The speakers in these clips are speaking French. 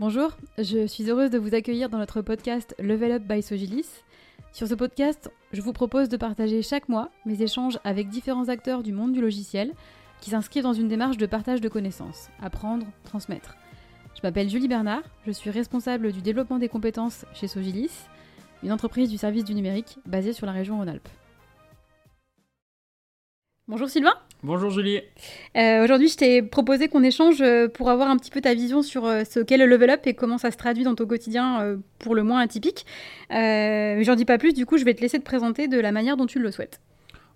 Bonjour, je suis heureuse de vous accueillir dans notre podcast Level Up by Sogilis. Sur ce podcast, je vous propose de partager chaque mois mes échanges avec différents acteurs du monde du logiciel qui s'inscrivent dans une démarche de partage de connaissances, apprendre, transmettre. Je m'appelle Julie Bernard, je suis responsable du développement des compétences chez Sogilis, une entreprise du service du numérique basée sur la région Rhône-Alpes. Bonjour Sylvain. Bonjour Julie. Euh, Aujourd'hui, je t'ai proposé qu'on échange euh, pour avoir un petit peu ta vision sur euh, ce qu'est le level up et comment ça se traduit dans ton quotidien pour le moins atypique. Euh, mais j'en dis pas plus, du coup, je vais te laisser te présenter de la manière dont tu le souhaites.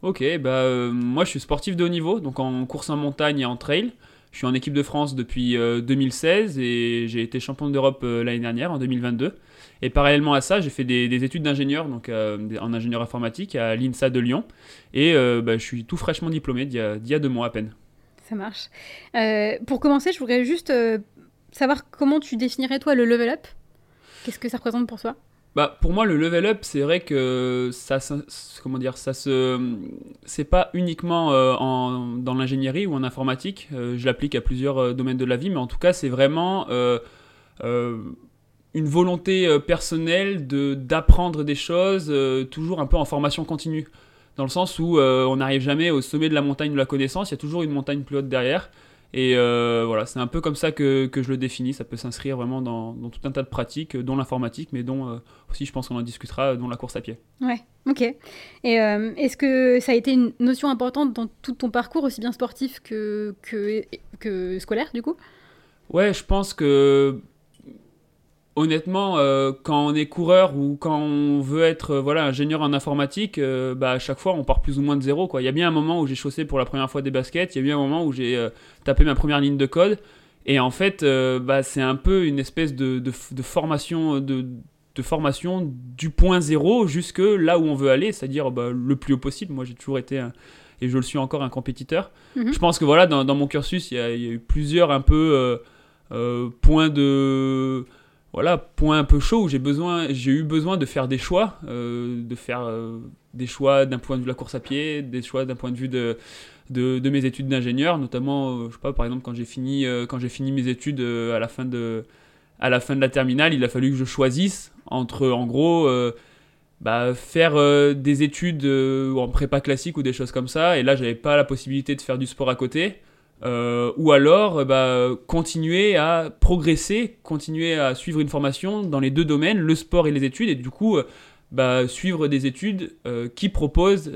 Ok, bah euh, moi je suis sportif de haut niveau, donc en course en montagne et en trail. Je suis en équipe de France depuis euh, 2016 et j'ai été champion d'Europe l'année dernière, en 2022. Et parallèlement à ça, j'ai fait des, des études d'ingénieur, donc euh, en ingénieur informatique à l'INSA de Lyon. Et euh, bah, je suis tout fraîchement diplômé d'il y, a- d'il y a deux mois à peine. Ça marche. Euh, pour commencer, je voudrais juste savoir comment tu définirais toi le level up? Qu'est-ce que ça représente pour toi? Bah, pour moi, le level up, c'est vrai que ça, ça- comment dire, ça se, c'est pas uniquement euh, en, dans l'ingénierie ou en informatique. Euh, je l'applique à plusieurs euh, domaines de la vie, mais en tout cas, c'est vraiment une volonté euh, personnelle de d'apprendre des choses, euh, toujours un peu en formation continue, dans le sens où euh, on n'arrive jamais au sommet de la montagne de la connaissance. Il y a toujours une montagne plus haute derrière. Et euh, voilà, c'est un peu comme ça que, que je le définis. Ça peut s'inscrire vraiment dans, dans tout un tas de pratiques, dont l'informatique, mais dont euh, aussi, je pense qu'on en discutera, dont la course à pied. Ouais, ok. Et euh, est-ce que ça a été une notion importante dans tout ton parcours, aussi bien sportif que, que, que scolaire, du coup? Ouais, je pense que honnêtement, euh, quand on est coureur ou quand on veut être euh, voilà ingénieur en informatique, euh, bah, à chaque fois on part plus ou moins de zéro. Quoi. Il y a bien un moment où j'ai chaussé pour la première fois des baskets, il y a bien un moment où j'ai tapé ma première ligne de code. Et en fait, bah, c'est un peu une espèce de, de, de formation de, de formation du point zéro jusque là où on veut aller, c'est-à-dire bah, le plus haut possible. Moi, j'ai toujours été un- et je le suis encore un compétiteur. Mhm. Je pense que voilà, dans, dans mon cursus, il y, y a eu plusieurs un peu points de voilà points un peu chauds où j'ai besoin, j'ai eu besoin de faire des choix, euh, de faire euh, des choix d'un point de vue de la course à pied, des choix d'un point de vue de mes études d'ingénieur, notamment, euh, je sais pas, par exemple quand j'ai fini quand fini mes études à la fin de à la fin de la terminale, il a fallu que je choisisse entre en gros bah, faire des études en prépa classique ou des choses comme ça, et là j'avais pas la possibilité de faire du sport à côté, euh, ou alors euh, bah, continuer à progresser, continuer à suivre une formation dans les deux domaines, le sport et les études, et du coup euh, bah, suivre des études qui proposent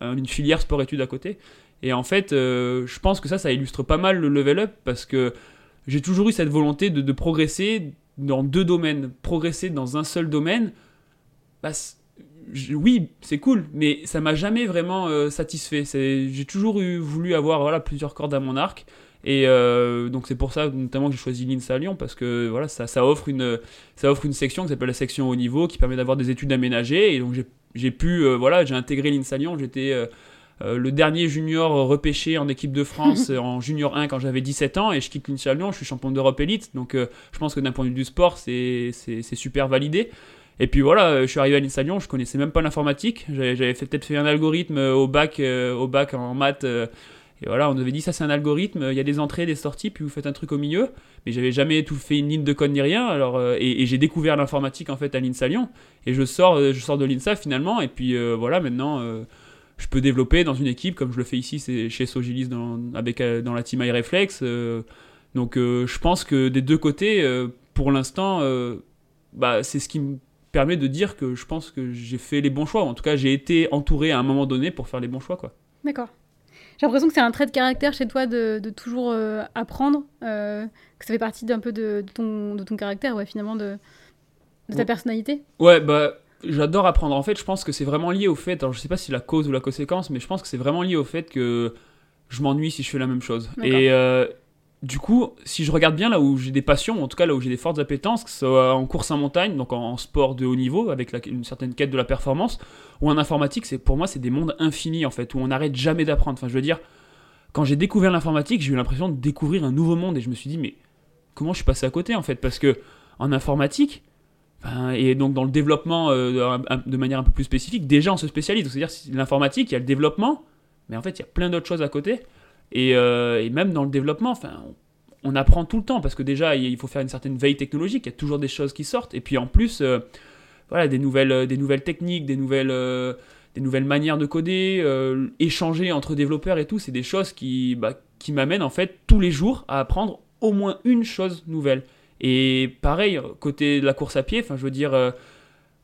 une filière sport-études à côté. Et en fait, je pense que ça, ça illustre pas mal le level up parce que j'ai toujours eu cette volonté de, progresser dans deux domaines. Progresser dans un seul domaine, bah, je- oui, c'est cool, mais ça m'a jamais vraiment euh, satisfait. J'ai toujours eu, voulu avoir voilà, plusieurs cordes à mon arc. Et euh, donc c'est pour ça notamment que j'ai choisi l'INSA Lyon parce que voilà ça, ça offre une ça offre une section qui s'appelle la section haut niveau qui permet d'avoir des études aménagées. Et donc j'ai- pu euh, voilà j'ai intégré l'INSA Lyon j'étais euh, le dernier junior repêché en équipe de France en junior 1 quand j'avais 17 ans. Et je quitte l'INSA Lyon je suis champion d'Europe élite donc je pense que d'un point de vue du sport c'est super validé et puis voilà, euh, je suis arrivé à l'INSA Lyon, je connaissais même pas l'informatique. J'avais peut-être fait un algorithme euh, au bac, euh, au bac en maths. et voilà, on avait dit ça c'est un algorithme, il y a des entrées, des sorties, puis vous faites un truc au milieu. Mais j'avais jamais tout fait une ligne de code ni rien. Alors, et, j'ai découvert l'informatique en fait à l'INSA Lyon. Et je sors, je sors de l'INSA finalement. Et puis voilà, maintenant je peux développer dans une équipe comme je le fais ici chez Sogilis dans, la team iReflex. donc je pense que des deux côtés, pour l'instant, bah, c'est ce qui me permet de dire que je pense que j'ai fait les bons choix. En tout cas, j'ai été entouré à un moment donné pour faire les bons choix. Quoi. D'accord. J'ai l'impression que c'est un trait de caractère chez toi de, de toujours euh, apprendre, euh, que ça fait partie d'un peu de, de ton, de ton caractère, ouais, finalement, de, de ta Ouais. personnalité. Ouais, bah, j'adore apprendre. En fait, je pense que c'est vraiment lié au fait, alors je sais pas si la cause ou la conséquence, mais je pense que c'est vraiment lié au fait que je m'ennuie si je fais la même chose. Et euh, du coup, si je regarde bien là où j'ai des passions, en tout cas là où j'ai des fortes appétences, que ce soit en course en montagne, donc en, sport de haut niveau, avec une certaine quête de la performance, ou en informatique, c'est pour moi c'est des mondes infinis en fait, où on n'arrête jamais d'apprendre. Enfin, je veux dire, quand j'ai découvert l'informatique, j'ai eu l'impression de découvrir un nouveau monde et je me suis dit mais comment je suis passé à côté en fait? Parce que en informatique, et donc dans le développement euh, de manière un peu plus spécifique, déjà on se spécialise. C'est-à-dire l'informatique, il y a le développement, mais en fait il y a plein d'autres choses à côté. Et, euh, et même dans le développement, enfin, on apprend tout le temps parce que déjà il faut faire une certaine veille technologique, il y a toujours des choses qui sortent et puis en plus euh, voilà des nouvelles euh, des nouvelles techniques, des nouvelles des nouvelles manières de coder, échanger entre développeurs et tout, c'est des choses qui bah, qui m'amènent en fait tous les jours à apprendre au moins une chose nouvelle. Et pareil côté de la course à pied, enfin je veux dire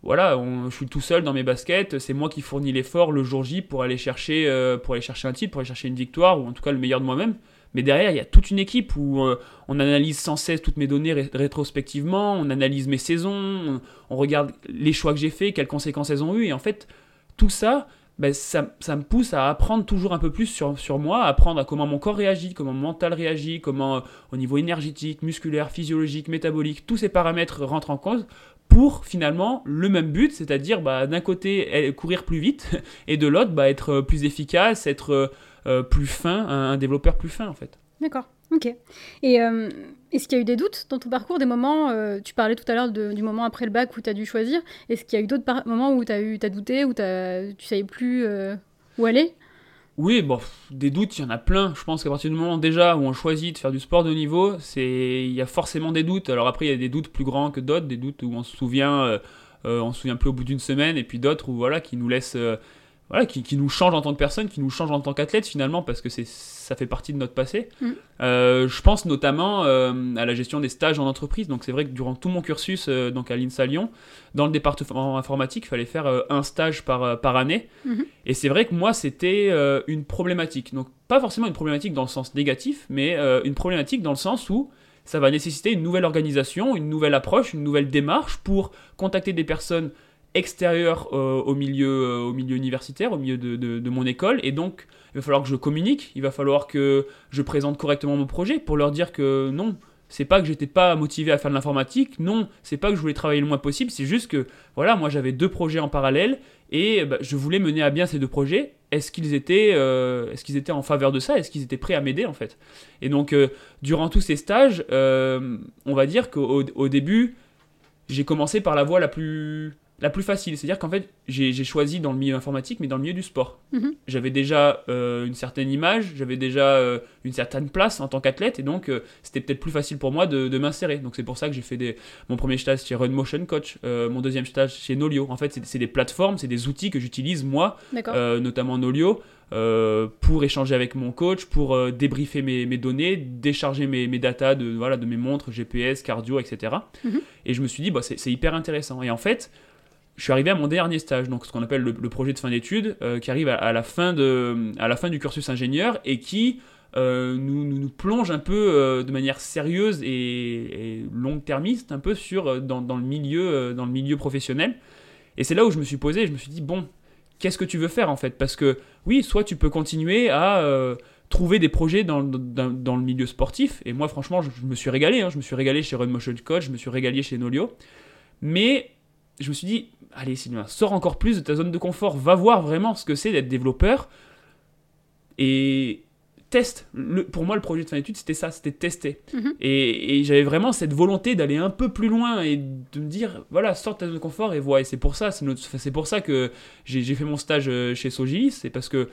voilà, je suis tout seul dans mes baskets, c'est moi qui fournis l'effort le jour J pour aller chercher pour aller chercher un titre, pour aller chercher une victoire ou en tout cas le meilleur de moi-même. Mais derrière, il y a toute une équipe où euh, on analyse sans cesse toutes mes données rétrospectivement, on analyse mes saisons, on, regarde les choix que j'ai faits, quelles conséquences elles ont eues. Et en fait, tout ça, ben, ça, ça, me pousse à apprendre toujours un peu plus sur, sur moi, à apprendre à comment mon corps réagit, comment mon mental réagit, comment euh, au niveau énergétique, musculaire, physiologique, métabolique, tous ces paramètres rentrent en cause pour finalement le même but, c'est-à-dire bah, d'un côté courir plus vite et de l'autre bah, être euh, plus efficace, être euh, plus fin, un, développeur plus fin en fait. D'accord, ok. Et euh, est-ce qu'il y a eu des doutes dans ton parcours, des moments, euh, tu parlais tout à l'heure du moment après le bac où tu as dû choisir, est-ce qu'il y a eu d'autres moments où tu as, eu, as douté, où as, tu savais plus où aller? Oui, bon, des doutes, il y en a plein. Je pense qu'à partir du moment déjà où on choisit de faire du sport de niveau, c'est il y a forcément des doutes. Alors après, il y a des doutes plus grands que d'autres, des doutes où on se souvient, on se souvient plus au bout d'une semaine, et puis d'autres où voilà qui nous laissent voilà, qui, qui, nous change en tant que personne, qui nous change en tant qu'athlète finalement, parce que c'est, ça fait partie de notre passé. Mm. Euh, je pense notamment euh, à la gestion des stages en entreprise. Donc c'est vrai que durant tout mon cursus euh, donc à l'INSA Lyon, dans le département informatique, il fallait faire un stage par, par année. Mm-hmm. Et c'est vrai que moi, c'était une problématique. Donc pas forcément une problématique dans le sens négatif, mais une problématique dans le sens où ça va nécessiter une nouvelle organisation, une nouvelle approche, une nouvelle démarche pour contacter des personnes extérieur euh, au, milieu, euh, au milieu universitaire, au milieu de, mon école. Et donc, il va falloir que je communique, il va falloir que je présente correctement mon projet pour leur dire que non, c'est pas que j'étais pas motivé à faire de l'informatique, non, c'est pas que je voulais travailler le moins possible, c'est juste que, voilà, moi j'avais deux projets en parallèle et bah, je voulais mener à bien ces deux projets. Est-ce qu'ils étaient, euh, est-ce étaient en faveur de ça? Est-ce qu'ils étaient prêts à m'aider en fait? Et donc, durant tous ces stages, on va dire qu'au au début, j'ai commencé par la voie la plus la plus facile. C'est-à-dire qu'en fait, j'ai choisi dans le milieu informatique, mais dans le milieu du sport. Mhm. J'avais déjà euh, une certaine image, j'avais déjà euh, une certaine place en tant qu'athlète, et donc euh, c'était peut-être plus facile pour moi de, m'insérer. Donc c'est pour ça que j'ai fait des, mon premier stage chez Run Motion Coach, mon deuxième stage chez Nolio. En fait, c'est des plateformes, c'est des outils que j'utilise moi, notamment Nolio. pour échanger avec mon coach, pour débriefer mes, données, décharger mes, mes datas de, voilà, de mes montres, GPS, cardio, etc. Mhm. Et je me suis dit, bah, c'est hyper intéressant. Et en fait, je suis arrivé à mon dernier stage, donc ce qu'on appelle le, projet de fin d'études, euh, qui arrive à, la fin de, à la fin du cursus ingénieur et qui euh, nous, plonge un peu euh, de manière sérieuse et, long-termiste un peu sur, dans, dans, le milieu, dans le milieu professionnel. Et c'est là où je me suis posé, je me suis dit, bon, qu'est-ce que tu veux faire en fait? Parce que oui, soit tu peux continuer à trouver des projets dans, dans, dans, le milieu sportif, et moi franchement, je, me suis régalé, hein. je me suis régalé chez Run Motion Coach, je me suis régalé chez Nolio, mais je me suis dit, allez Sylvain, sors encore plus de ta zone de confort, va voir vraiment ce que c'est d'être développeur et teste. Le, pour moi, le projet de fin d'études, c'était ça, c'était tester. Mhm. Et, j'avais vraiment cette volonté d'aller un peu plus loin et de me dire, voilà, sors de ta zone de confort et vois. Et c'est pour ça, c'est pour ça que j'ai fait mon stage euh, chez Sogilis, c'est parce que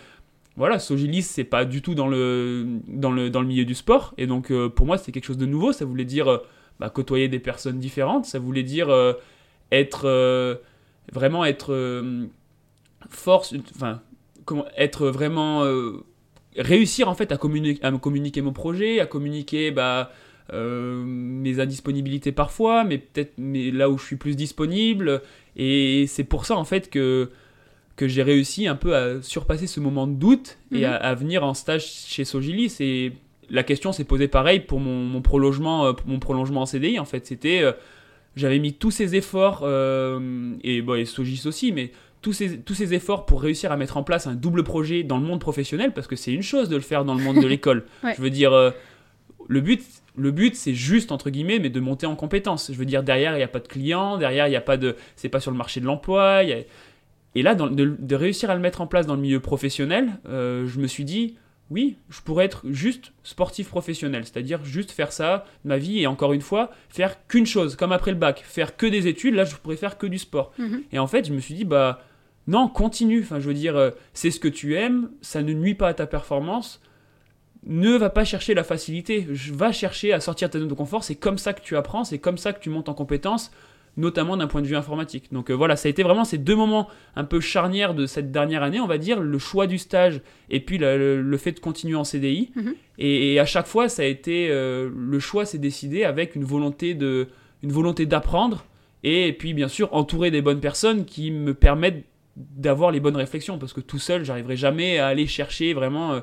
voilà, Sogilis, c'est pas du tout dans le, dans le, dans le milieu du sport. Et donc, euh, pour moi, c'était quelque chose de nouveau. Ça voulait dire euh, bah, côtoyer des personnes différentes. Ça voulait dire être vraiment être euh, force, enfin, comment, être vraiment euh, réussir en fait à communiquer, à communiquer mon projet, à communiquer bah, euh, mes indisponibilités parfois, mais peut-être mais là où je suis plus disponible. Et c'est pour ça en fait que que j'ai réussi un peu à surpasser ce moment de doute et mhm. à, venir en stage chez Sogilis. Et la question s'est posée pareil pour mon, mon prolongement, mon prolongement en CDI. En fait, c'était j'avais mis tous ces efforts, euh, et, bon, et Sogis aussi, mais tous ces, tous ces efforts pour réussir à mettre en place un double projet dans le monde professionnel, parce que c'est une chose de le faire dans le monde de l'école. Je veux dire, euh, le but, le but c'est juste, entre guillemets, mais de monter en compétence. Je veux dire, derrière, il n'y a pas de clients, derrière, il n'y a pas de... C'est pas sur le marché de l'emploi. Et là, de, réussir à le mettre en place dans le milieu professionnel, euh, je me suis dit, oui, je pourrais être juste sportif professionnel, c'est-à-dire juste faire ça de ma vie et encore une fois, faire qu'une chose, comme après le bac, faire que des études, là je pourrais faire que du sport. Mhm. Et en fait, je me suis dit, bah non, continue, enfin je veux dire, euh, c'est ce que tu aimes, ça ne nuit pas à ta performance, ne va pas chercher la facilité, va chercher à sortir de ta zone de confort, c'est comme ça que tu apprends, c'est comme ça que tu montes en compétences, notamment d'un point de vue informatique. Donc euh, voilà, ça a été vraiment ces deux moments un peu charnières de cette dernière année, on va dire, le choix du stage et puis le, fait de continuer en CDI. Mhm. et, à chaque fois, ça a été, euh, le choix s'est décidé avec une volonté de, une volonté d'apprendre et puis bien sûr entourer des bonnes personnes qui me permettent d'avoir les bonnes réflexions parce que tout seul, j'arriverai jamais à aller chercher vraiment euh,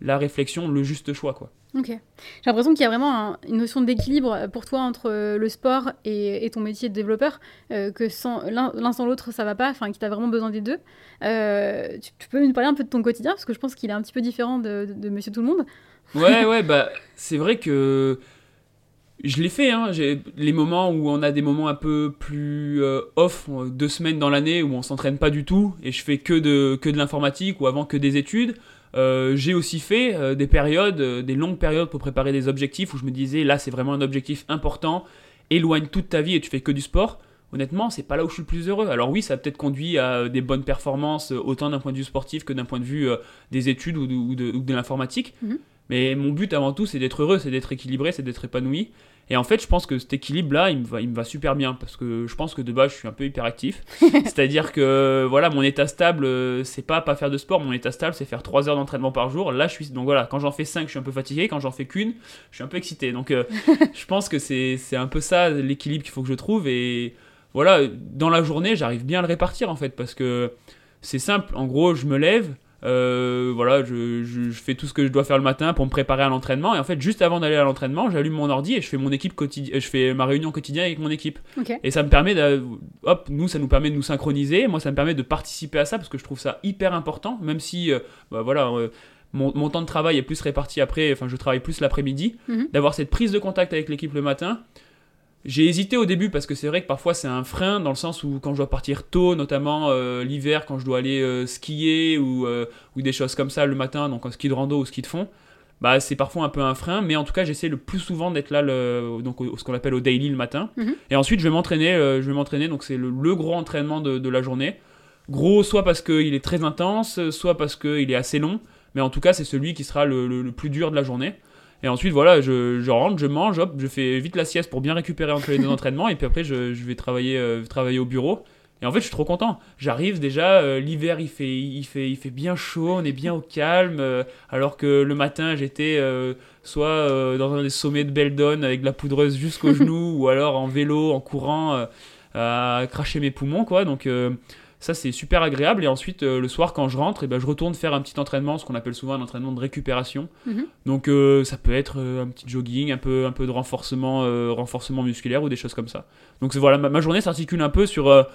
la réflexion, le juste choix quoi. J'ai l'impression qu'il y a vraiment une notion d'équilibre pour toi entre euh, le sport et, ton métier de développeur, euh, que l'un sans l'autre ça va pas, enfin qu'il tu as vraiment besoin des deux. tu, peux nous parler un peu de ton quotidien parce que je pense qu'il est un petit peu différent de, Monsieur Tout le Monde. Ouais, ouais, bah c'est vrai que je l'ai fait, hein. les moments où on a des moments un peu plus euh, off, euh, deux semaines dans l'année où on s'entraîne pas du tout et je fais que de, que de l'informatique ou avant que des études. Euh, j'ai aussi fait des périodes, des longues périodes pour préparer des objectifs où je me disais là c'est vraiment un objectif important, éloigne toute ta vie et tu fais que du sport. Honnêtement, c'est pas là où je suis le plus heureux. Alors oui, ça a peut-être conduit à des bonnes performances, autant d'un point de vue sportif que d'un point de vue des études ou de, de, l'informatique. Mhm. Mais mon but avant tout, c'est d'être heureux, c'est d'être équilibré, c'est d'être épanoui. Et en fait, je pense que cet équilibre-là, il, me va, il me va super bien parce que je pense que de base, je suis un peu hyperactif. C'est-à-dire que voilà, mon état stable, euh, c'est pas pas faire de sport. Mon état stable, c'est faire 3 heures d'entraînement par jour. Là, je suis donc voilà, quand j'en fais 5, je suis un peu fatigué. Quand j'en fais qu'une, je suis un peu excité. Donc, euh, je pense que c'est un peu ça l'équilibre qu'il faut que je trouve. Et voilà, dans la journée, j'arrive bien à le répartir en fait parce que c'est simple. En gros, je me lève, euh, voilà, je, fais tout ce que je dois faire le matin pour me préparer à l'entraînement. Et en fait, juste avant d'aller à l'entraînement, j'allume mon ordi et je fais mon équipe quotidien, je fais ma réunion quotidienne avec mon équipe. Et ça me permet de, hop, nous, ça nous permet de nous synchroniser. Moi, ça me permet de participer à ça parce que je trouve ça hyper important, même si, euh, bah, voilà. Euh, mon, mon, temps de travail est plus réparti après, enfin je travaille plus l'après-midi, mhm. d'avoir cette prise de contact avec l'équipe le matin, j'ai hésité au début parce que c'est vrai que parfois c'est un frein dans le sens où quand je dois partir tôt, notamment euh, l'hiver quand je dois aller euh, skier ou, euh, ou, des choses comme ça le matin, donc en ski de rando ou ski de fond, bah c'est parfois un peu un frein, mais en tout cas j'essaie le plus souvent d'être là, le, donc ce qu'on appelle au daily le matin. Mhm. Et ensuite je vais m'entraîner, je vais m'entraîner, donc c'est le, gros entraînement de, de, la journée. Gros soit parce qu'il est très intense, soit parce qu'il est assez long, mais en tout cas c'est celui qui sera le, le plus dur de la journée. Et ensuite, voilà, je, rentre, je mange, hop, je fais vite la sieste pour bien récupérer entre les deux entraînements. Et puis après, je, vais travailler, euh, travailler au bureau. Et en fait, je suis trop content. J'arrive déjà, euh, l'hiver, il fait, il, fait, il fait bien chaud, on est bien au calme. Euh, alors que le matin, j'étais soit dans un des sommets de Beldon avec de la poudreuse jusqu'aux genoux, ou alors en vélo, en courant, à cracher mes poumons, quoi. Donc ça, c'est super agréable. Et ensuite, euh, le soir, quand je rentre, et eh ben, je retourne faire un petit entraînement, ce qu'on appelle souvent un entraînement de récupération. Mhm. Donc, euh, ça peut être euh, un petit jogging, un peu, un peu de renforcement, renforcement musculaire ou des choses comme ça. Donc, voilà, ma, journée s'articule un peu sur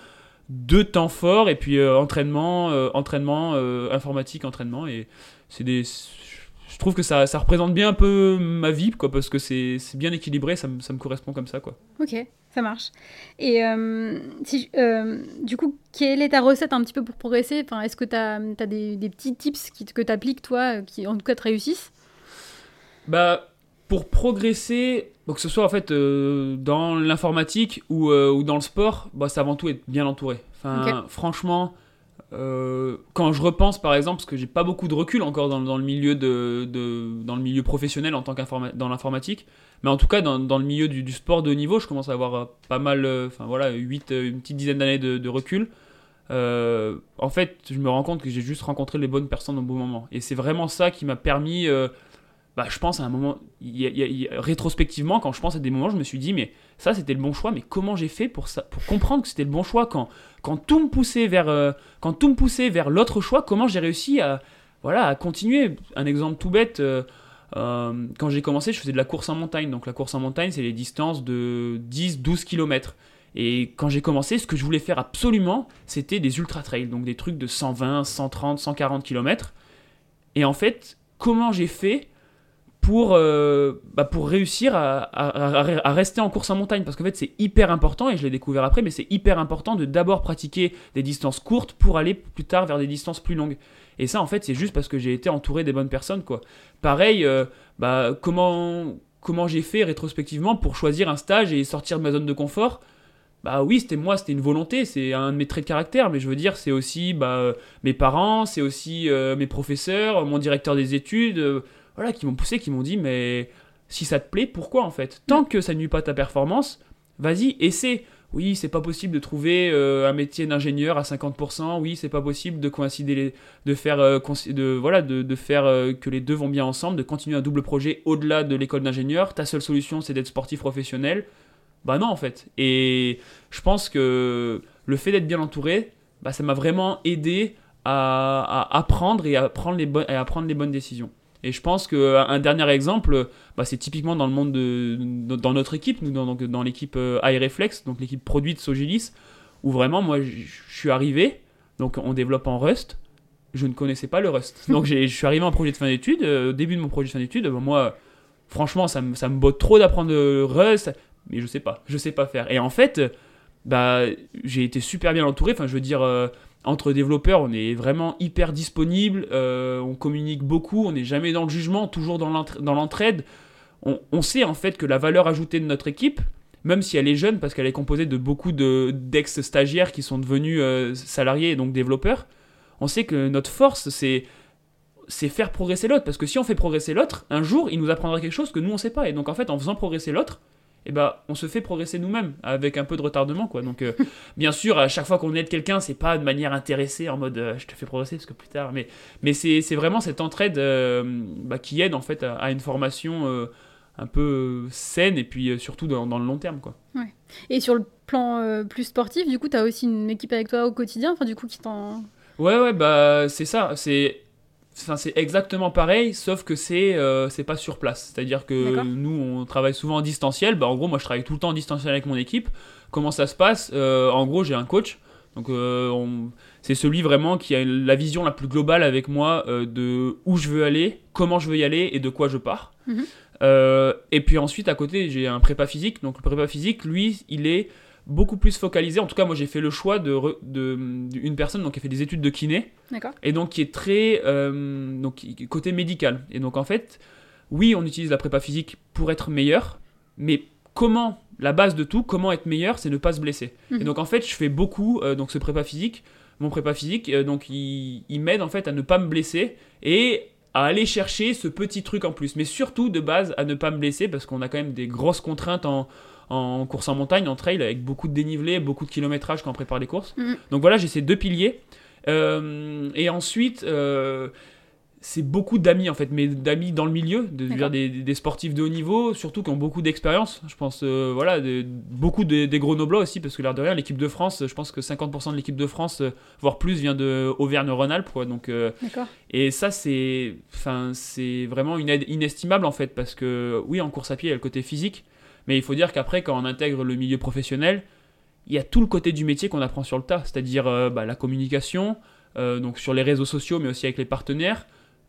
deux temps forts et puis entraînement, entraînement informatique, entraînement. Et c'est des je trouve que ça, ça, représente bien un peu ma vie, quoi, parce que c'est bien équilibré, ça, ça, me correspond comme ça, quoi. Ok, ça marche. Et euh, si, euh, du coup, quelle est ta recette un petit peu pour progresser? Enfin, Est-ce que tu as, as, des, des, petits tips qui, que tu appliques, toi, qui en tout cas te réussissent? Bah, pour progresser, que ce soit en fait euh, dans l'informatique ou, ou, dans le sport, bah, c'est avant tout être bien entouré. Enfin, franchement euh, quand je repense par exemple, parce que j'ai pas beaucoup de recul encore dans, le milieu de, dans le milieu professionnel en tant dans l'informatique, mais en tout cas dans, le milieu du, sport de haut niveau, je commence à avoir euh, pas mal, euh, enfin voilà, 8, une petite dizaine d'années de, recul. en fait, je me rends compte que j'ai juste rencontré les bonnes personnes au bon moment, et c'est vraiment ça qui m'a permis bah, je pense à un moment, rétrospectivement, quand je pense à des moments, je me suis dit, mais ça c'était le bon choix, mais comment j'ai fait pour, ça, pour comprendre que c'était le bon choix quand, quand tout me poussait vers, euh, vers l'autre choix, comment j'ai réussi à, voilà, à continuer? Un exemple tout bête, euh, euh, quand j'ai commencé, je faisais de la course en montagne. Donc la course en montagne, c'est les distances de 10-12 km. Et quand j'ai commencé, ce que je voulais faire absolument, c'était des ultra trails, donc des trucs de 120, 130, 140 km. Et en fait, comment j'ai fait pour, euh, bah pour réussir à, rester en course en montagne. Parce qu'en fait, c'est hyper important, et je l'ai découvert après, mais c'est hyper important de d'abord pratiquer des distances courtes pour aller plus tard vers des distances plus longues. Et ça, en fait, c'est juste parce que j'ai été entouré des bonnes personnes, quoi. Pareil, euh, bah, comment, comment j'ai fait rétrospectivement pour choisir un stage et sortir de ma zone de confort? Bah oui, c'était moi, c'était une volonté, c'est un de mes traits de caractère, mais je veux dire, c'est aussi bah, mes parents, c'est aussi euh, mes professeurs, mon directeur des études, voilà, qui m'ont poussé, qui m'ont dit, mais si ça te plaît, pourquoi en fait? Tant que ça ne nuit pas à ta performance, vas-y, essaie. Oui, c'est pas possible de trouver euh, un métier d'ingénieur à 50%. Oui, c'est pas possible de coïncider les, de faire, euh, de, voilà, de, de faire euh, que les deux vont bien ensemble, de continuer un double projet au-delà de l'école d'ingénieur. Ta seule solution, c'est d'être sportif professionnel. Bah non, en fait. Et je pense que le fait d'être bien entouré, bah, ça m'a vraiment aidé à, à, apprendre et à prendre les, bonnes, à prendre les bonnes décisions. Et je pense qu'un dernier exemple, bah, c'est typiquement dans le monde de, dans notre équipe, nous, dans, dans l'équipe euh, iReflex, donc l'équipe produit de Sogilis, où vraiment, moi, je suis arrivé, donc on développe en Rust, je ne connaissais pas le Rust. Donc je suis arrivé en projet de fin d'études, euh, au début de mon projet de fin d'études, bah, moi, franchement, ça, me, ça me botte trop d'apprendre le Rust, mais je sais pas, je sais pas faire. Et en fait, bah, j'ai été super bien entouré, enfin, je veux dire... Euh, entre développeurs, on est vraiment hyper disponible, euh, on communique beaucoup, on n'est jamais dans le jugement, toujours dans l'entraide. On, sait en fait que la valeur ajoutée de notre équipe, même si elle est jeune, parce qu'elle est composée de beaucoup d'ex-stagiaires qui sont devenus euh, salariés et donc développeurs, on sait que notre force, c'est c'est faire progresser l'autre. Parce que si on fait progresser l'autre, un jour, il nous apprendra quelque chose que nous, on ne sait pas. Et donc, en fait, en faisant progresser l'autre, eh ben, on se fait progresser nous-mêmes avec un peu de retardement quoi. Donc euh, bien sûr à chaque fois qu'on aide quelqu'un, c'est pas de manière intéressée en mode euh, je te fais progresser parce que plus tard mais mais c'est, vraiment cette entraide euh, bah, qui aide en fait à, une formation un peu saine et puis surtout dans, le long terme quoi. Ouais. Et sur le plan plus sportif, du coup, tu as aussi une équipe avec toi au quotidien, enfin du coup qui t'en Ouais ouais bah c'est ça, c'est c'est exactement pareil, sauf que c'est euh, c'est pas sur place. C'est-à-dire que nous, on travaille souvent en distanciel. Bah, en gros, moi, je travaille tout le temps en distanciel avec mon équipe. Comment ça se passe euh, En gros, j'ai un coach. Donc, euh, c'est celui vraiment qui a la vision la plus globale avec moi de où je veux aller, comment je veux y aller et de quoi je pars. Mhm. et puis ensuite, à côté, j'ai un prépa physique. Donc, le prépa physique, lui, il est beaucoup plus focalisé. En tout cas, moi, j'ai fait le choix de, de, une personne donc, qui a fait des études de kiné. Et donc, qui est très. Euh, donc, côté médical. Et donc, en fait, oui, on utilise la prépa physique pour être meilleur, mais comment, la base de tout, comment être meilleur, c'est ne pas se blesser. Et mhm. donc, en fait, je fais beaucoup, euh, donc, ce prépa physique. Mon prépa physique, euh, donc, il, il m'aide, en fait, à ne pas me blesser et à aller chercher ce petit truc en plus. Mais surtout, de base, à ne pas me blesser parce qu'on a quand même des grosses contraintes en en course en montagne, en trail, avec beaucoup de dénivelé, beaucoup de kilométrage quand on prépare les courses. Mm. Donc voilà, j'ai ces deux piliers. Euh, et ensuite, euh, c'est beaucoup d'amis en fait, mais d'amis dans le milieu, de, des, des, sportifs de haut niveau, surtout qui ont beaucoup d'expérience. Je pense, euh, voilà, beaucoup des Grenoblois aussi, parce que l'air de rien, l'équipe de France, je pense que 50% de l'équipe de France, voire plus, vient de Auvergne-Rhône-Alpes. Donc, et ça, c'est, c'est vraiment une aide inestimable en fait, parce que oui, en course à pied, il y a le côté physique, mais il faut dire qu'après, quand on intègre le milieu professionnel, il y a tout le côté du métier qu'on apprend sur le tas, c'est-à-dire euh, bah, la communication, euh, donc sur les réseaux sociaux, mais aussi avec les partenaires,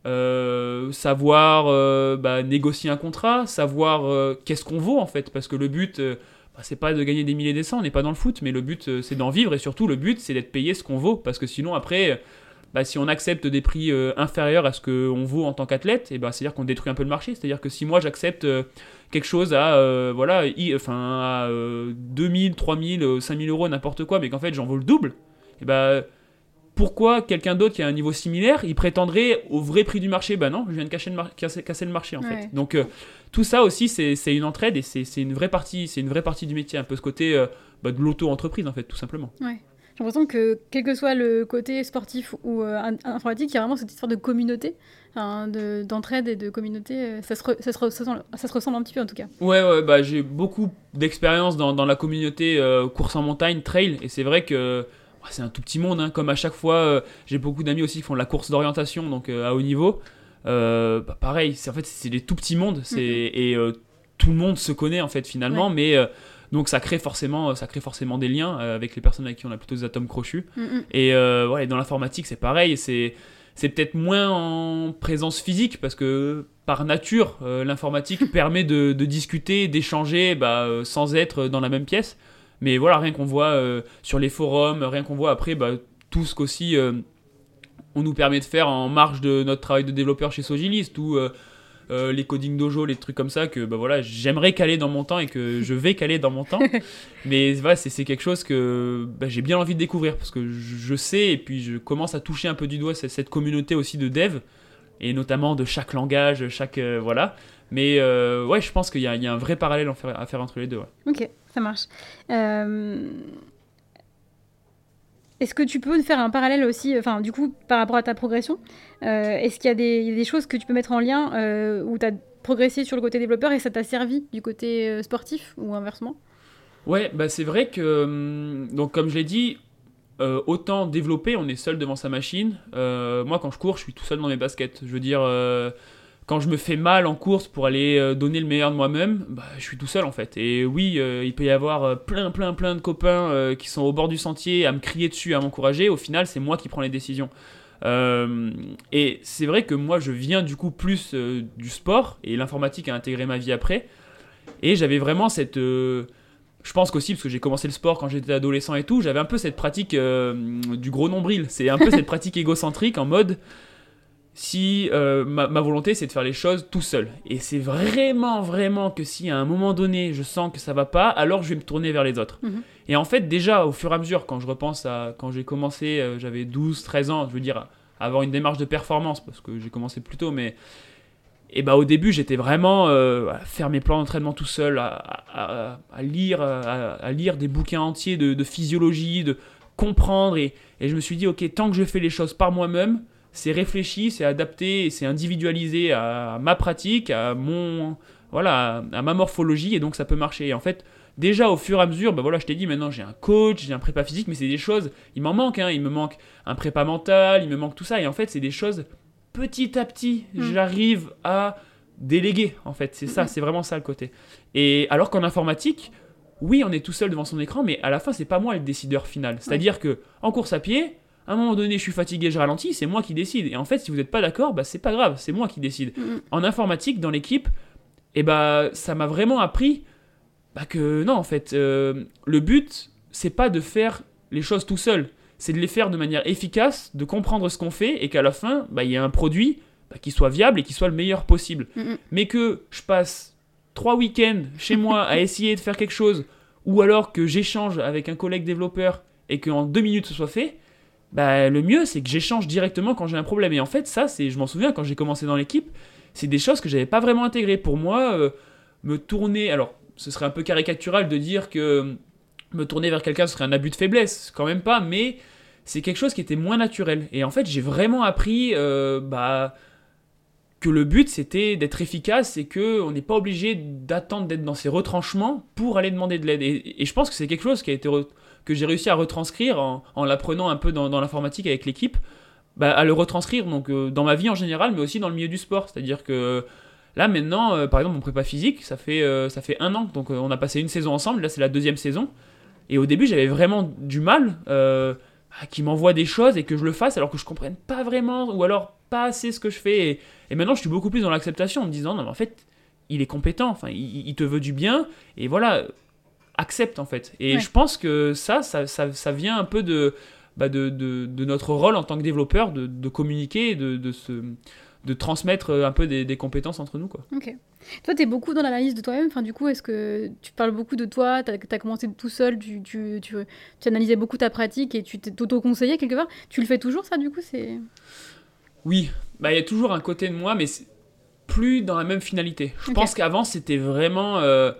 euh, savoir bah, négocier un contrat, savoir qu'est-ce qu'on vaut en fait, parce que le but, bah, c'est pas de gagner des milliers des cents, on n'est pas dans le foot, mais le but c'est d'en vivre. Et surtout le but c'est d'être payé ce qu'on vaut, parce que sinon après bah, si on accepte des prix euh, inférieurs à ce qu'on vaut en tant qu'athlète, et bah, c'est-à-dire qu'on détruit un peu le marché. C'est-à-dire que si moi j'accepte euh, quelque chose à, euh, voilà, enfin, à 2000, 3000, 5000 euros, n'importe quoi, mais qu'en fait j'en vaux le double, et bah, pourquoi quelqu'un d'autre qui a un niveau similaire, il prétendrait au vrai prix du marché? Bah non, je viens de casser le, casser, le marché en fait. Donc tout ça aussi, c'est une entraide et c'est une vraie partie, c'est une vraie partie du métier, un peu ce côté bah, de l'auto-entreprise en fait, tout simplement. Ouais. J'ai l'impression que, quel que soit le côté sportif ou euh, informatique, il y a vraiment cette histoire de communauté, hein, d'entraide et de communauté. Euh, ça se, ça, se ressemble, ça se, ressemble, un petit peu en tout cas. Ouais, ouais bah, j'ai beaucoup d'expérience dans, dans, la communauté euh, course en montagne, trail, et c'est vrai que c'est un tout petit monde. Hein, comme à chaque fois, j'ai beaucoup d'amis aussi qui font de la course d'orientation, donc à haut niveau. Bah, pareil, en fait, c'est des tout petits mondes, c'est, mm-hmm. et tout le monde se connaît en fait finalement, mais donc ça crée forcément, ça crée forcément des liens euh, avec les personnes avec qui on a plutôt des atomes crochus. Mm, mm. Et euh, dans l'informatique, c'est pareil. C'est c'est peut-être moins en présence physique parce que par nature, euh, l'informatique permet de, discuter, d'échanger bah, sans être dans la même pièce. Mais voilà, rien qu'on voit sur les forums, rien qu'on voit après, bah, tout ce qu'aussi on nous permet de faire en marge de notre travail de développeur chez Sogilist, ou euh, les coding dojo, les trucs comme ça que bah voilà, j'aimerais caler dans mon temps et que je vais caler dans mon temps. Mais voilà, c'est quelque chose que bah, j'ai bien envie de découvrir parce que je sais et puis je commence à toucher un peu du doigt cette, cette communauté aussi de dev. et notamment de chaque langage, chaque voilà. Mais ouais, je pense qu'il y, y, a un vrai parallèle à faire, entre les deux. Ok, ça marche. Est-ce que tu peux faire un parallèle aussi, du coup, par rapport à ta progression Est-ce qu'il y, a des choses que tu peux mettre en lien où tu as progressé sur le côté développeur et ça t'a servi du côté sportif ou inversement? Ouais, bah c'est vrai que, hum, donc comme je l'ai dit, euh, autant développer, on est seul devant sa machine. Euh, moi, quand je cours, je suis tout seul dans mes baskets. Je veux dire, euh, quand je me fais mal en course pour aller donner le meilleur de moi-même, bah, je suis tout seul en fait. Et oui, il peut y avoir plein, plein, plein de copains qui sont au bord du sentier à me crier dessus, à m'encourager. Au final, c'est moi qui prends les décisions. et c'est vrai que moi, je viens du coup plus du sport et l'informatique a intégré ma vie après. Et j'avais vraiment cette je pense qu'aussi, parce que j'ai commencé le sport quand j'étais adolescent et tout, j'avais un peu cette pratique euh, du gros nombril. C'est un peu cette pratique égocentrique en mode si euh, ma, volonté c'est de faire les choses tout seul. Et c'est vraiment, vraiment que si à un moment donné je sens que ça va pas, alors je vais me tourner vers les autres. Mhm. Et en fait, déjà au fur et à mesure, quand je repense à quand j'ai commencé, euh, j'avais 12, 13 ans, je veux dire, avoir une démarche de performance, parce que j'ai commencé plus tôt, mais et bah au début j'étais vraiment euh, à faire mes plans d'entraînement tout seul, à, lire, à, lire des bouquins entiers de, physiologie, de comprendre et, je me suis dit ok tant que je fais les choses par moi-même, c'est réfléchi, c'est adapté, c'est individualisé à ma pratique, à mon voilà, à ma morphologie et donc ça peut marcher. Et en fait déjà au fur et à mesure, bah voilà, je t'ai dit maintenant j'ai un coach, j'ai un prépa physique, mais c'est des choses, il m'en manque, hein, il me manque un prépa mental, il me manque tout ça et en fait c'est des choses petit à petit, hmm. j'arrive à déléguer, en fait. C'est ça, hmm. c'est vraiment ça le côté. Et alors qu'en informatique, oui, on est tout seul devant son écran, mais à la fin, c'est pas moi le décideur final. C'est-à-dire que en course à pied, à un moment donné, je suis fatigué, je ralentis, c'est moi qui décide. Et en fait, si vous n'êtes pas d'accord, bah, c'est pas grave, c'est moi qui décide. En informatique, dans l'équipe, et eh bah, ça m'a vraiment appris bah, que non, en fait, euh, le but, c'est pas de faire les choses tout seul c'est de les faire de manière efficace, de comprendre ce qu'on fait et qu'à la fin, bah, il y ait un produit bah, qui soit viable et qui soit le meilleur possible. Mais que je passe trois week-ends chez moi à essayer de faire quelque chose, ou alors que j'échange avec un collègue développeur et qu'en deux minutes ce soit fait, bah, le mieux c'est que j'échange directement quand j'ai un problème. Et en fait, ça, c'est, je m'en souviens quand j'ai commencé dans l'équipe, c'est des choses que j'avais pas vraiment intégrées. Pour moi, euh, me tourner, alors ce serait un peu caricatural de dire que me tourner vers quelqu'un ce serait un abus de faiblesse, quand même pas, mais c'est quelque chose qui était moins naturel. Et en fait, j'ai vraiment appris euh, bah, que le but c'était d'être efficace et que on n'est pas obligé d'attendre d'être dans ces retranchements pour aller demander de l'aide. Et, je pense que c'est quelque chose qui a été que j'ai réussi à retranscrire en, en l'apprenant un peu dans, l'informatique avec l'équipe, bah, à le retranscrire donc euh, dans ma vie en général, mais aussi dans le milieu du sport. C'est-à-dire que là maintenant, euh, par exemple, mon prépa physique, ça fait ça fait un an, donc on a passé une saison ensemble. Là, c'est la deuxième saison. Et au début, j'avais vraiment du mal euh, qu'il m'envoie des choses et que je le fasse alors que je comprenne pas vraiment ou alors pas assez ce que je fais. Et, maintenant, je suis beaucoup plus dans l'acceptation en me disant non, mais en fait, il est compétent, enfin, il, te veut du bien et voilà, accepte en fait. Et je pense que ça, ça, ça, vient un peu de, bah de, de, de, notre rôle en tant que développeur de, de communiquer, de, de se de transmettre un peu des, des, compétences entre nous. Quoi. Ok. Toi, tu es beaucoup dans l'analyse de toi-même. Enfin, du coup, est-ce que tu parles beaucoup de toi? Tu as, commencé tout seul, tu, tu, tu, tu, analysais beaucoup ta pratique et tu t'auto-conseillais quelque part? Tu le fais toujours, ça, du coup c'est? Oui, bah, il y a toujours un côté de moi, mais plus dans la même finalité. Je pense qu'avant, c'était vraiment. Euh,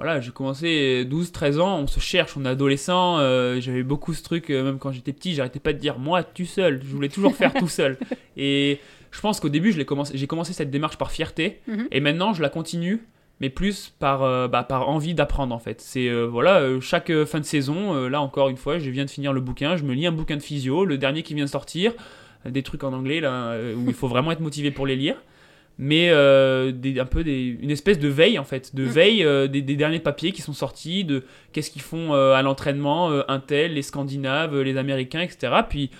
voilà, j'ai commencé 12-13 ans, on se cherche, on est adolescent. Euh, j'avais beaucoup ce truc, euh, même quand j'étais petit, j'arrêtais pas de dire moi, tout seul. Je voulais toujours faire tout seul. Et je pense qu'au début, j'ai commencé, commencé cette démarche par fierté, mhm. et maintenant je la continue, mais plus par, euh, bah, par envie d'apprendre en fait. C'est euh, voilà, euh, chaque fin de saison, là encore une fois, je viens de finir le bouquin, je me lis un bouquin de physio, le dernier qui vient de sortir, des trucs en anglais là, où il faut vraiment être motivé pour les lire. Mais des, un peu des, une espèce de veille en fait, de mhm. veille des, des, derniers papiers qui sont sortis, de qu'est-ce qu'ils font à l'entraînement, un tel, les Scandinaves, les Américains, etc. Puis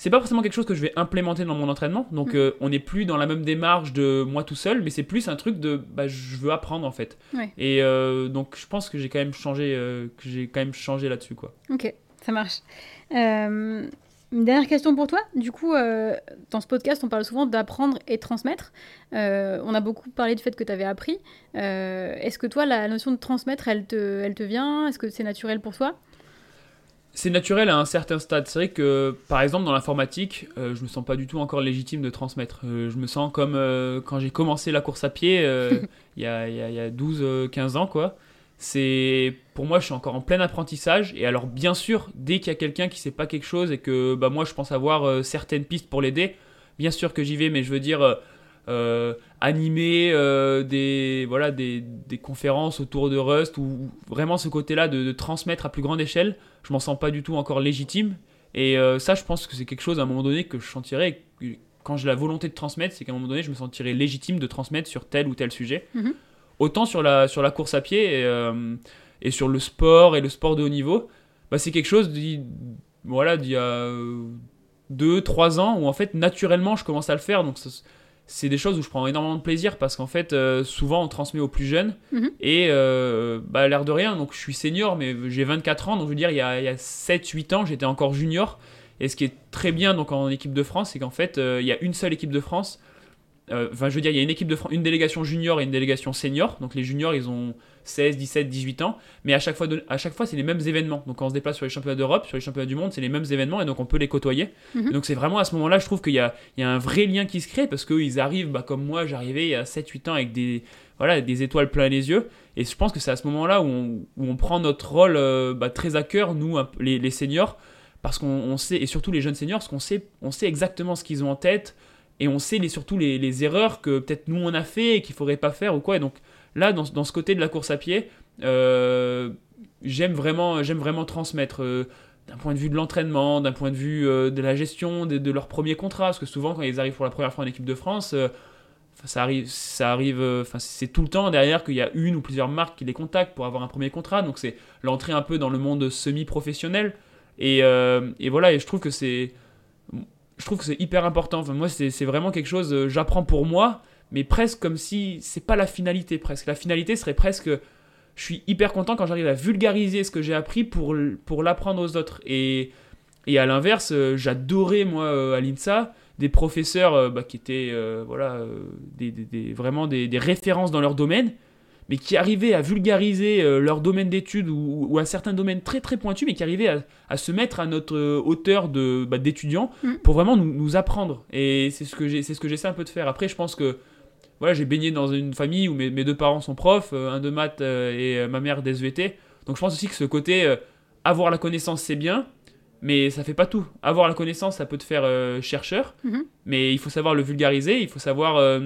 c'est pas forcément quelque chose que je vais implémenter dans mon entraînement. Donc, mm. euh, on n'est plus dans la même démarche de moi tout seul, mais c'est plus un truc de bah, je veux apprendre en fait. Et euh, donc, je pense que j'ai quand même changé, euh, que j'ai quand même changé là-dessus, quoi. Ok, ça marche. Une dernière question pour toi. Du coup, dans ce podcast, on parle souvent d'apprendre et transmettre. on a beaucoup parlé du fait que tu avais appris. Est-ce que toi, la notion de transmettre, elle te, elle te vient? Est-ce que c'est naturel pour toi? C'est naturel à un certain stade. C'est vrai que, par exemple, dans l'informatique, euh, je me sens pas du tout encore légitime de transmettre. Euh, je me sens comme euh, quand j'ai commencé la course à pied il y a, y a 12-15 ans, quoi. C'est pour moi, je suis encore en plein apprentissage. Et alors, bien sûr, dès qu'il y a quelqu'un qui sait pas quelque chose et que bah, moi, je pense avoir certaines pistes pour l'aider, bien sûr que j'y vais, mais je veux dire euh, animer euh, des, voilà, des, conférences autour de Rust ou vraiment ce côté-là de, transmettre à plus grande échelle, je m'en sens pas du tout encore légitime. Et euh, ça, je pense que c'est quelque chose à un moment donné que je sentirais. Quand j'ai la volonté de transmettre, c'est qu'à un moment donné, je me sentirais légitime de transmettre sur tel ou tel sujet. Mhm. Autant sur la, sur la course à pied et, et, sur le sport et le sport de haut niveau, bah, c'est quelque chose d'il voilà, y a 2-3 ans où en fait, naturellement, je commence à le faire. Donc, c'est des choses où je prends énormément de plaisir parce qu'en fait, euh, souvent on transmet aux plus jeunes mhm. et euh, bah, l'air de rien, donc je suis senior, mais j'ai 24 ans, donc je veux dire, il y a, a 7-8 ans, j'étais encore junior. Et ce qui est très bien donc en équipe de France, c'est qu'en fait, euh, il y a une seule équipe de France euh, enfin, je veux dire, il y a une équipe de une délégation junior et une délégation senior. Donc les juniors, ils ont 16, 17, 18 ans. Mais à chaque fois, à chaque fois, c'est les mêmes événements. Donc quand on se déplace sur les championnats d'Europe, sur les championnats du monde, c'est les mêmes événements et donc on peut les côtoyer. Mhm. donc c'est vraiment à ce moment-là, je trouve qu'il y a, il y a un vrai lien qui se crée parce qu'ils arrivent, bah, comme moi, j'arrivais il y a 7, 8 ans avec des, voilà, des étoiles plein les yeux. Et je pense que c'est à ce moment-là où on, où on, prend notre rôle euh, bah, très à cœur, nous, les, les seniors, parce qu'on sait, et surtout les jeunes seniors, parce qu'on sait, on sait exactement ce qu'ils ont en tête et on sait les, surtout les, erreurs que peut-être nous on a fait et qu'il faudrait pas faire ou quoi. Et donc là, dans, ce côté de la course à pied, euh, j'aime vraiment, vraiment transmettre. Euh, d'un point de vue de l'entraînement, d'un point de vue euh, de la gestion de, leur premier contrat, parce que souvent quand ils arrivent pour la première fois en équipe de France, ça arrive, ça arrive, enfin c'est tout le temps derrière qu'il y a une ou plusieurs marques qui les contactent pour avoir un premier contrat, donc c'est l'entrée un peu dans le monde semi-professionnel. Et, et, voilà, et je trouve que c'est, je trouve que c'est hyper important. Enfin, moi, c'est vraiment quelque chose, euh, j'apprends pour moi, mais presque comme si c'est pas la finalité, presque. La finalité serait presque. Je suis hyper content quand j'arrive à vulgariser ce que j'ai appris pour, pour l'apprendre aux autres. Et, et à l'inverse, euh, j'adorais, moi, euh, à l'INSA, des professeurs bah, qui étaient voilà, des, vraiment des, références dans leur domaine mais qui arrivaient à vulgariser euh, leur domaine d'études ou, ou, un certain domaine très très pointu, mais qui arrivaient à, se mettre à notre euh, hauteur de, bah, d'étudiants mm. pour vraiment nous, apprendre. Et c'est ce que j'ai, c'est ce que j'essaie un peu de faire. Après, je pense que voilà, j'ai baigné dans une famille où mes, deux parents sont profs, euh, un de maths et ma mère d'SVT. Donc je pense aussi que ce côté avoir la connaissance c'est bien, mais ça fait pas tout. Avoir la connaissance, ça peut te faire chercheur, mm-hmm. mais il faut savoir le vulgariser, il faut savoir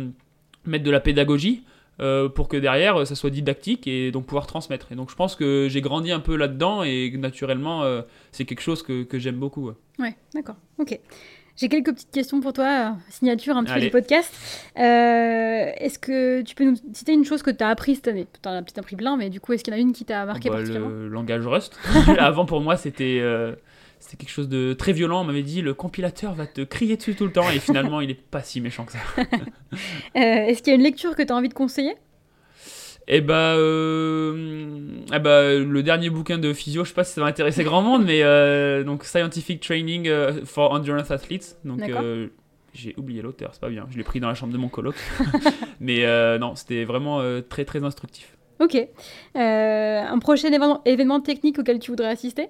mettre de la pédagogie. Euh, pour que derrière euh, ça soit didactique et donc pouvoir transmettre. Et donc je pense que j'ai grandi un peu là-dedans et naturellement euh, c'est quelque chose que, que j'aime beaucoup. Ouais, d'accord, ok. J'ai quelques petites questions pour toi, signature un petit peu du podcast. est-ce que tu peux nous citer une chose que tu as appris cette année Tu en as peut-être appris plein, mais du coup, est-ce qu'il y en a une qui t'a marqué bah, particulièrement? Le langage Rust. Avant, pour moi, c'était c'était quelque chose de très violent. On m'avait dit le compilateur va te crier dessus tout le temps et finalement il est pas si méchant que ça. Euh, est-ce qu'il y a une lecture que tu as envie de conseiller? Eh bah, euh, eh bah, le dernier bouquin de physio, je sais pas si ça va intéresser grand monde, mais euh, donc Scientific Training for Endurance Athletes. Donc j'ai oublié l'auteur, c'est pas bien. Je l'ai pris dans la chambre de mon coloc, mais non, c'était vraiment très très instructif. Ok. un prochain événement technique auquel tu voudrais assister?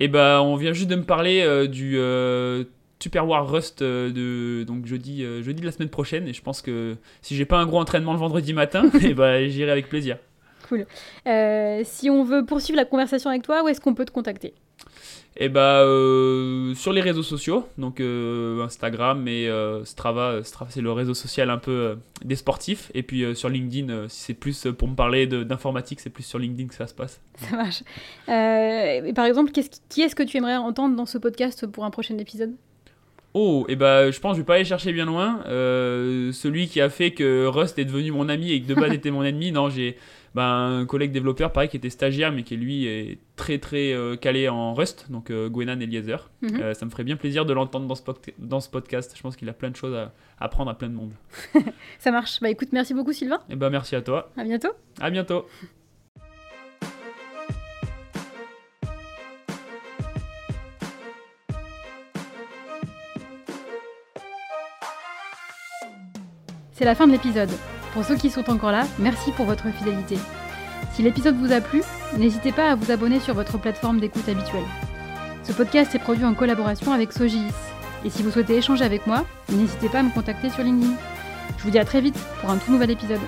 Et eh bah, on vient juste de me parler euh, du euh, Super War Rust euh, de donc jeudi, jeudi de la semaine prochaine. Et je pense que si j'ai pas un gros entraînement le vendredi matin, et eh bah, j'irai avec plaisir. Cool. si on veut poursuivre la conversation avec toi, où est-ce qu'on peut te contacter? Et bah euh, sur les réseaux sociaux, donc euh, Instagram et euh, Strava, Strava c'est le réseau social un peu des sportifs. Et puis sur LinkedIn, si c'est plus pour me parler d'informatique, c'est plus sur LinkedIn que ça se passe. Ça marche. et par exemple, qui est-ce que tu aimerais entendre dans ce podcast pour un prochain épisode? Oh, et bah je pense que je vais pas aller chercher bien loin. celui qui a fait que Rust est devenu mon ami et que de base était mon ennemi, non, j'ai bah, un collègue développeur, pareil, qui était stagiaire, mais qui lui est très très euh, calé en Rust, donc euh, Gwenan Eliezer. Euh, ça me ferait bien plaisir de l'entendre dans, ce dans ce podcast. Je pense qu'il a plein de choses à apprendre à plein de monde. ça marche. Bah écoute, merci beaucoup Sylvain. Et bah merci à toi. À bientôt. À bientôt. C'est la fin de l'épisode. Pour ceux qui sont encore là, merci pour votre fidélité. Si l'épisode vous a plu, n'hésitez pas à vous abonner sur votre plateforme d'écoute habituelle. Ce podcast est produit en collaboration avec Sogilis. Et si vous souhaitez échanger avec moi, n'hésitez pas à me contacter sur LinkedIn. Je vous dis à très vite pour un tout nouvel épisode.